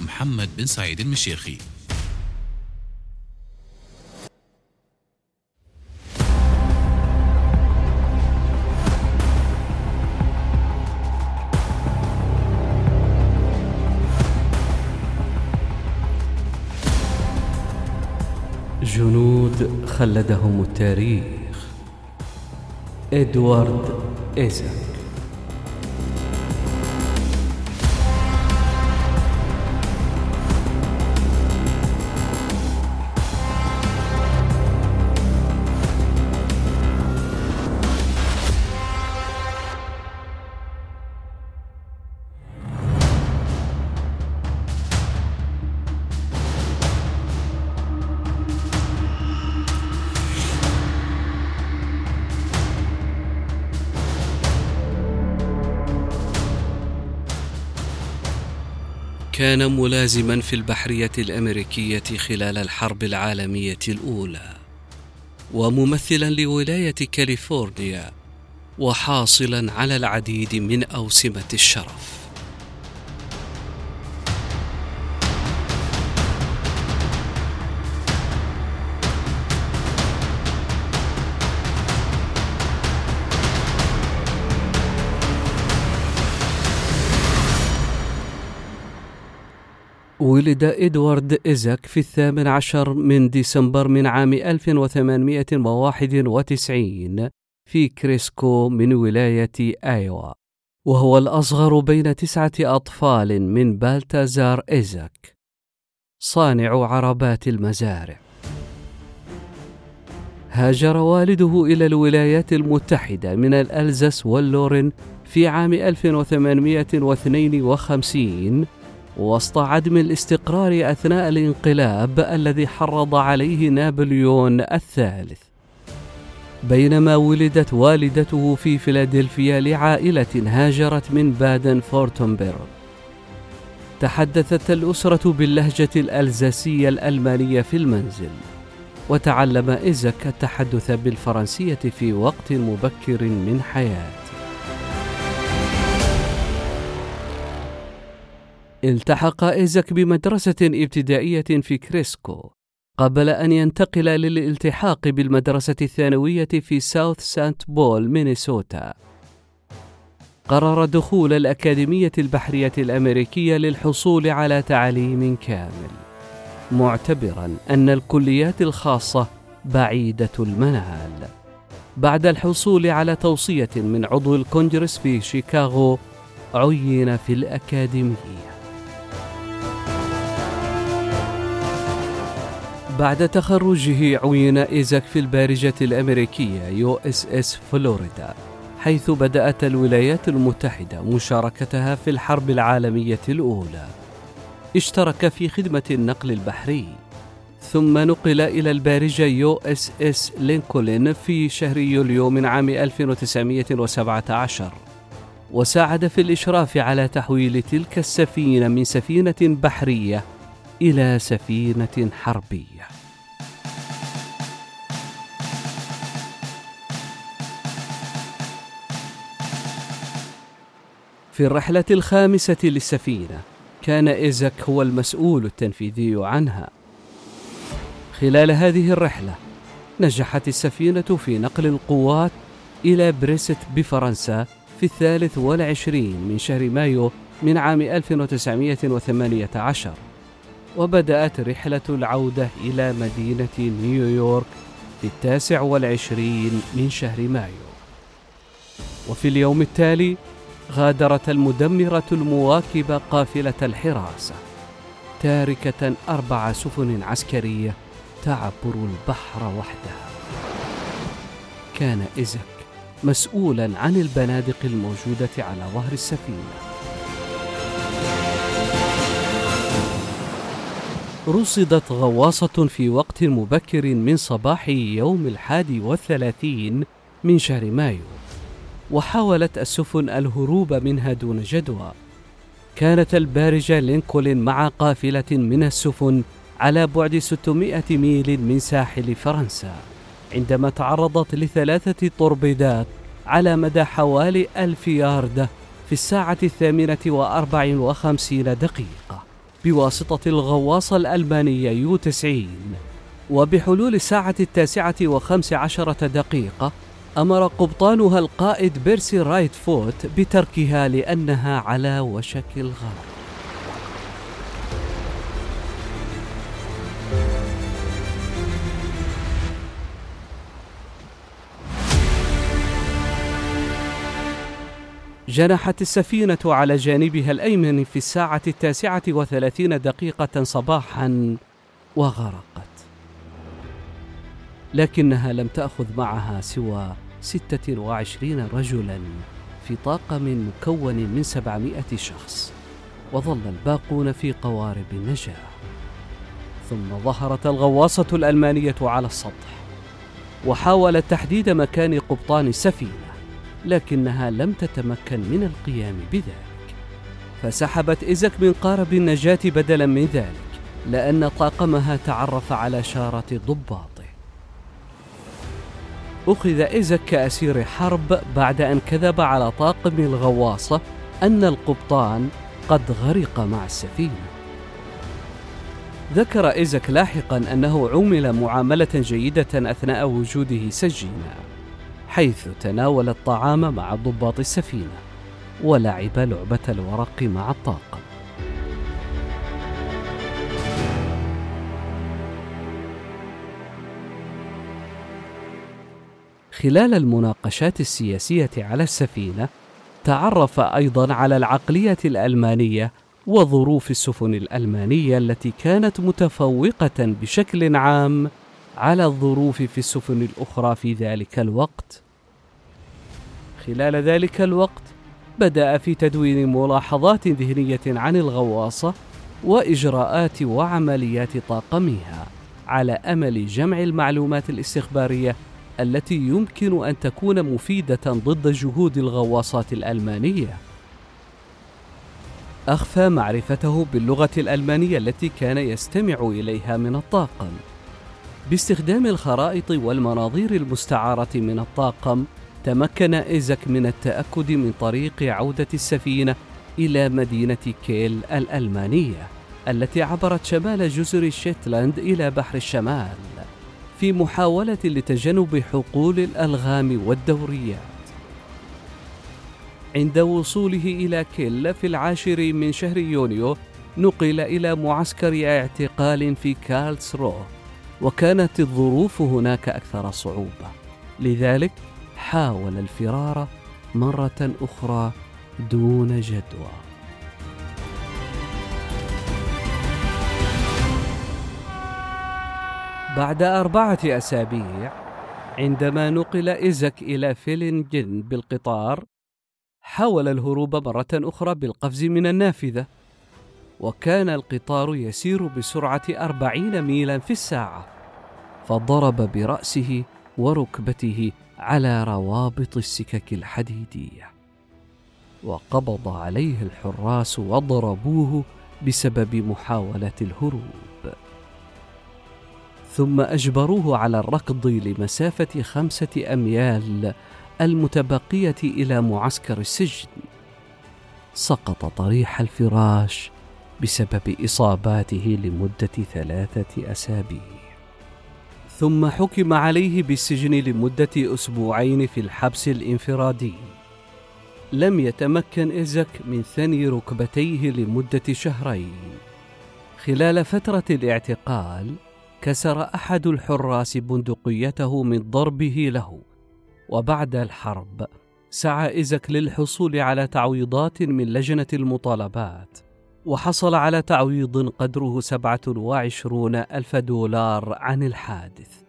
محمد بن سعيد المشيخي. جنود خلدهم التاريخ. إدوارد إيزاك. كان ملازما في البحرية الأمريكية خلال الحرب العالمية الأولى وممثلا لولاية كاليفورنيا وحاصلا على العديد من أوسمة الشرف. ولد إدوارد إيزاك في الثامن عشر من ديسمبر من عام 1891 في كريسكو من ولاية آيوا. وهو الأصغر بين تسعة أطفال من بالتازار إيزاك صانع عربات المزارع. هاجر والده إلى الولايات المتحدة من الألزاس واللورن في عام 1852 وسط عدم الاستقرار أثناء الانقلاب الذي حرض عليه نابليون الثالث. بينما ولدت والدته في فيلادلفيا لعائلة هاجرت من بادن فورتنبرغ تحدثت الأسرة باللهجة الألزاسية الألمانية في المنزل وتعلم ايزك التحدث بالفرنسية في وقت مبكر من حياته. التحق إيزاك بمدرسة إبتدائية في كريسكو قبل أن ينتقل للالتحاق بالمدرسة الثانوية في ساوث سانت بول مينيسوتا. قرر دخول الأكاديمية البحرية الأمريكية للحصول على تعليم كامل معتبرا أن الكليات الخاصة بعيدة المنال. بعد الحصول على توصية من عضو الكونجرس في شيكاغو عين في الأكاديمية. بعد تخرجه عين إيزاك في البارجة الأمريكية يو إس إس فلوريدا حيث بدأت الولايات المتحدة مشاركتها في الحرب العالمية الأولى. اشترك في خدمة النقل البحري. ثم نقل إلى البارجة يو إس إس لينكولن في شهر يوليو من عام 1917 وساعد في الإشراف على تحويل تلك السفينة من سفينة بحرية إلى سفينة حربية. في الرحلة الخامسة للسفينة كان إيزاك هو المسؤول التنفيذي عنها. خلال هذه الرحلة نجحت السفينة في نقل القوات إلى بريست بفرنسا في الثالث والعشرين من شهر مايو من عام 1918 وبدأت رحلة العودة إلى مدينة نيويورك في التاسع والعشرين من شهر مايو. وفي اليوم التالي غادرت المدمرة المواكبة قافلة الحراسة تاركة أربع سفن عسكرية تعبر البحر وحدها. كان إيزك مسؤولا عن البنادق الموجودة على ظهر السفينة. رصدت غواصة في وقت مبكر من صباح يوم الحادي والثلاثين من شهر مايو وحاولت السفن الهروب منها دون جدوى. كانت البارجة لينكولن مع قافلة من السفن على بعد 600 ميل من ساحل فرنسا عندما تعرضت لثلاثة طربيدات على مدى حوالي ألف ياردة في الساعة الثامنة وأربع وخمسين دقيقة. بواسطة الغواصة الألمانية يو 90 وبحلول الساعة التاسعة وخمس عشرة دقيقة أمر قبطانها القائد بيرسي رايت فوت بتركها لأنها على وشك الغرق جنحت السفينة على جانبها الأيمن في الساعة التاسعة وثلاثين دقيقة صباحا وغرقت. لكنها لم تأخذ معها سوى ستة وعشرين رجلا في طاقم مكون من سبعمائة شخص وظل الباقون في قوارب النجاة. ثم ظهرت الغواصة الألمانية على السطح وحاولت تحديد مكان قبطان السفينة. لكنها لم تتمكن من القيام بذلك. فسحبت إيزك من قارب النجاة بدلا من ذلك لأن طاقمها تعرف على شارة ضباطه. أخذ إيزك كأسير حرب بعد أن كذب على طاقم الغواصة أن القبطان قد غرق مع السفينة. ذكر إيزك لاحقا أنه عُمل معاملة جيدة أثناء وجوده سجينا. حيث تناول الطعام مع ضباط السفينة ولعب لعبة الورق مع الطاقم. خلال المناقشات السياسية على السفينة تعرف أيضا على العقلية الألمانية وظروف السفن الألمانية التي كانت متفوقة بشكل عام على الظروف في السفن الأخرى في ذلك الوقت خلال ذلك الوقت بدأ في تدوين ملاحظات ذهنية عن الغواصة وإجراءات وعمليات طاقمها على أمل جمع المعلومات الاستخبارية التي يمكن أن تكون مفيدة ضد جهود الغواصات الألمانية. أخفى معرفته باللغة الألمانية التي كان يستمع إليها من الطاقم. باستخدام الخرائط والمناظير المستعارة من الطاقم تمكن إيزك من التأكد من طريق عودة السفينة إلى مدينة كيل الألمانية التي عبرت شمال جزر شيتلاند إلى بحر الشمال في محاولة لتجنب حقول الألغام والدوريات. عند وصوله إلى كيل في العاشر من شهر يونيو نقل إلى معسكر اعتقال في كارلسرو وكانت الظروف هناك أكثر صعوبة. لذلك حاول الفرار مرة أخرى دون جدوى. بعد أربعة أسابيع عندما نقل إيزك إلى فيلينجن بالقطار حاول الهروب مرة أخرى بالقفز من النافذة. وكان القطار يسير بسرعة أربعين ميلا في الساعة فضرب برأسه وركبته على روابط السكك الحديدية. وقبض عليه الحراس وضربوه بسبب محاولة الهروب. ثم أجبروه على الركض لمسافة خمسة أميال المتبقية إلى معسكر السجن. سقط طريح الفراش بسبب إصاباته لمدة ثلاثة أسابيع ثم حكم عليه بالسجن لمدة أسبوعين في الحبس الإنفرادي. لم يتمكن إيزك من ثني ركبتيه لمدة شهرين. خلال فترة الاعتقال كسر أحد الحراس بندقيته من ضربه له وبعد الحرب سعى إيزك للحصول على تعويضات من لجنة المطالبات وحصل على تعويض قدره 27 ألف دولار عن الحادث.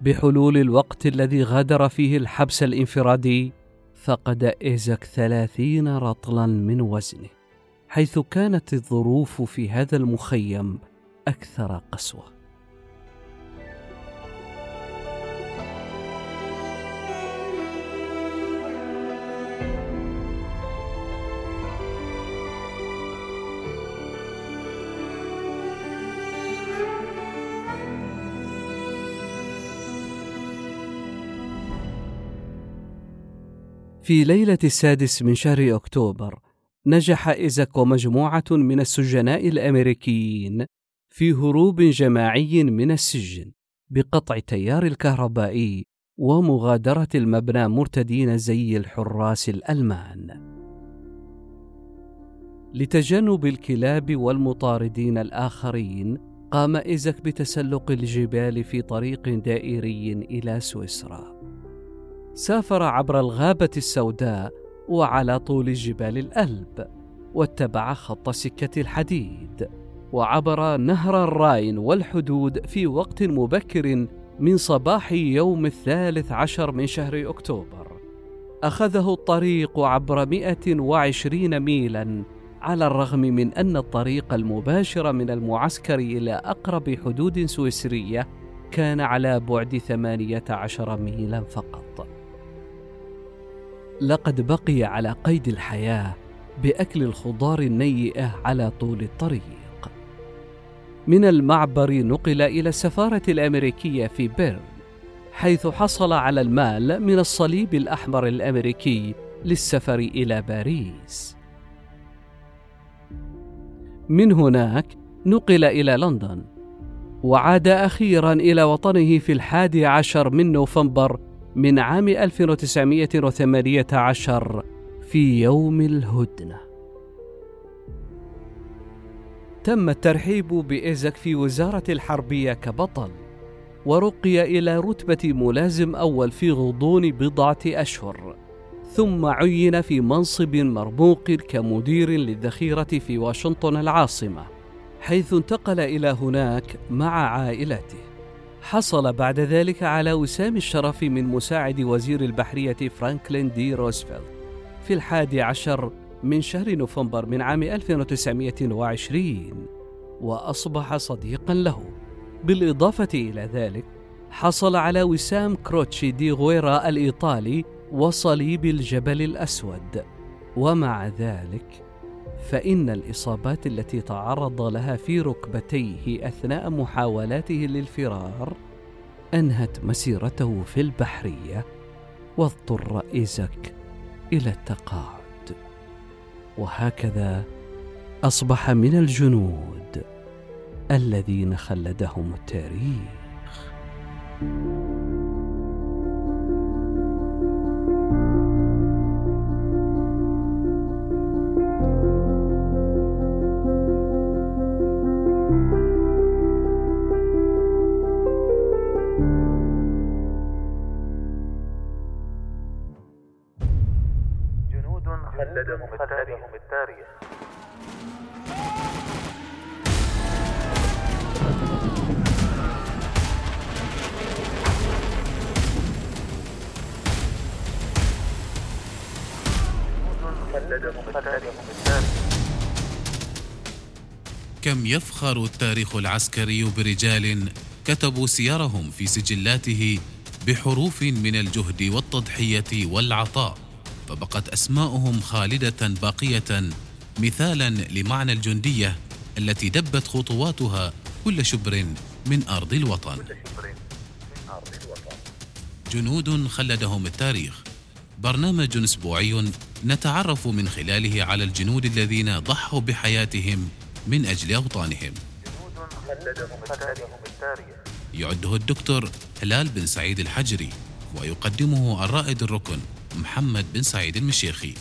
بحلول الوقت الذي غادر فيه الحبس الانفرادي فقد إيزك ثلاثين رطلا من وزنه حيث كانت الظروف في هذا المخيم أكثر قسوة. في ليلة السادس من شهر أكتوبر نجح إيزاك ومجموعة من السجناء الأمريكيين في هروب جماعي من السجن بقطع التيار الكهربائي ومغادرة المبنى مرتدين زي الحراس الألمان. لتجنب الكلاب والمطاردين الآخرين، قام إيزاك بتسلق الجبال في طريق دائري إلى سويسرا. سافر عبر الغابة السوداء وعلى طول جبال الألب، واتبع خط سكة الحديد. وعبر نهر الراين والحدود في وقت مبكر من صباح يوم الثالث عشر من شهر أكتوبر أخذه الطريق عبر 120 ميلا على الرغم من أن الطريق المباشر من المعسكر إلى أقرب حدود سويسرية كان على بعد 18 ميلا فقط لقد بقي على قيد الحياة بأكل الخضار النيئة على طول الطريق. من المعبر نقل إلى السفارة الأمريكية في بيرن حيث حصل على المال من الصليب الأحمر الأمريكي للسفر إلى باريس. من هناك نقل إلى لندن وعاد أخيرا إلى وطنه في الحادي عشر من نوفمبر من عام 1918 في يوم الهدنة. تم الترحيب بإيزك في وزارة الحربية كبطل ورقي إلى رتبة ملازم أول في غضون بضعة أشهر ثم عين في منصب مرموق كمدير للذخيرة في واشنطن العاصمة حيث انتقل إلى هناك مع عائلته حصل بعد ذلك على وسام الشرف من مساعد وزير البحرية فرانكلين دي روزفلت في الحادي عشر من شهر نوفمبر من عام 1920 وأصبح صديقا له. بالإضافة إلى ذلك حصل على وسام كروتشي دي غويرا الإيطالي وصليب الجبل الأسود. ومع ذلك فإن الإصابات التي تعرض لها في ركبتيه أثناء محاولاته للفرار أنهت مسيرته في البحرية واضطر إيزاك إلى التقاعد. وهكذا أصبح من الجنود الذين خلدهم التاريخ. خلدهم كم يفخر التاريخ العسكري برجال كتبوا سيرهم في سجلاته بحروف من الجهد والتضحية والعطاء فبقت أسماؤهم خالدة باقية مثالا لمعنى الجندية التي دبت خطواتها كل شبر من أرض الوطن. جنود خلدهم التاريخ. برنامج أسبوعي نتعرف من خلاله على الجنود الذين ضحوا بحياتهم من أجل أوطانهم. يعده الدكتور هلال بن سعيد الحجري ويقدمه الرائد الركن محمد بن سعيد المشيخي.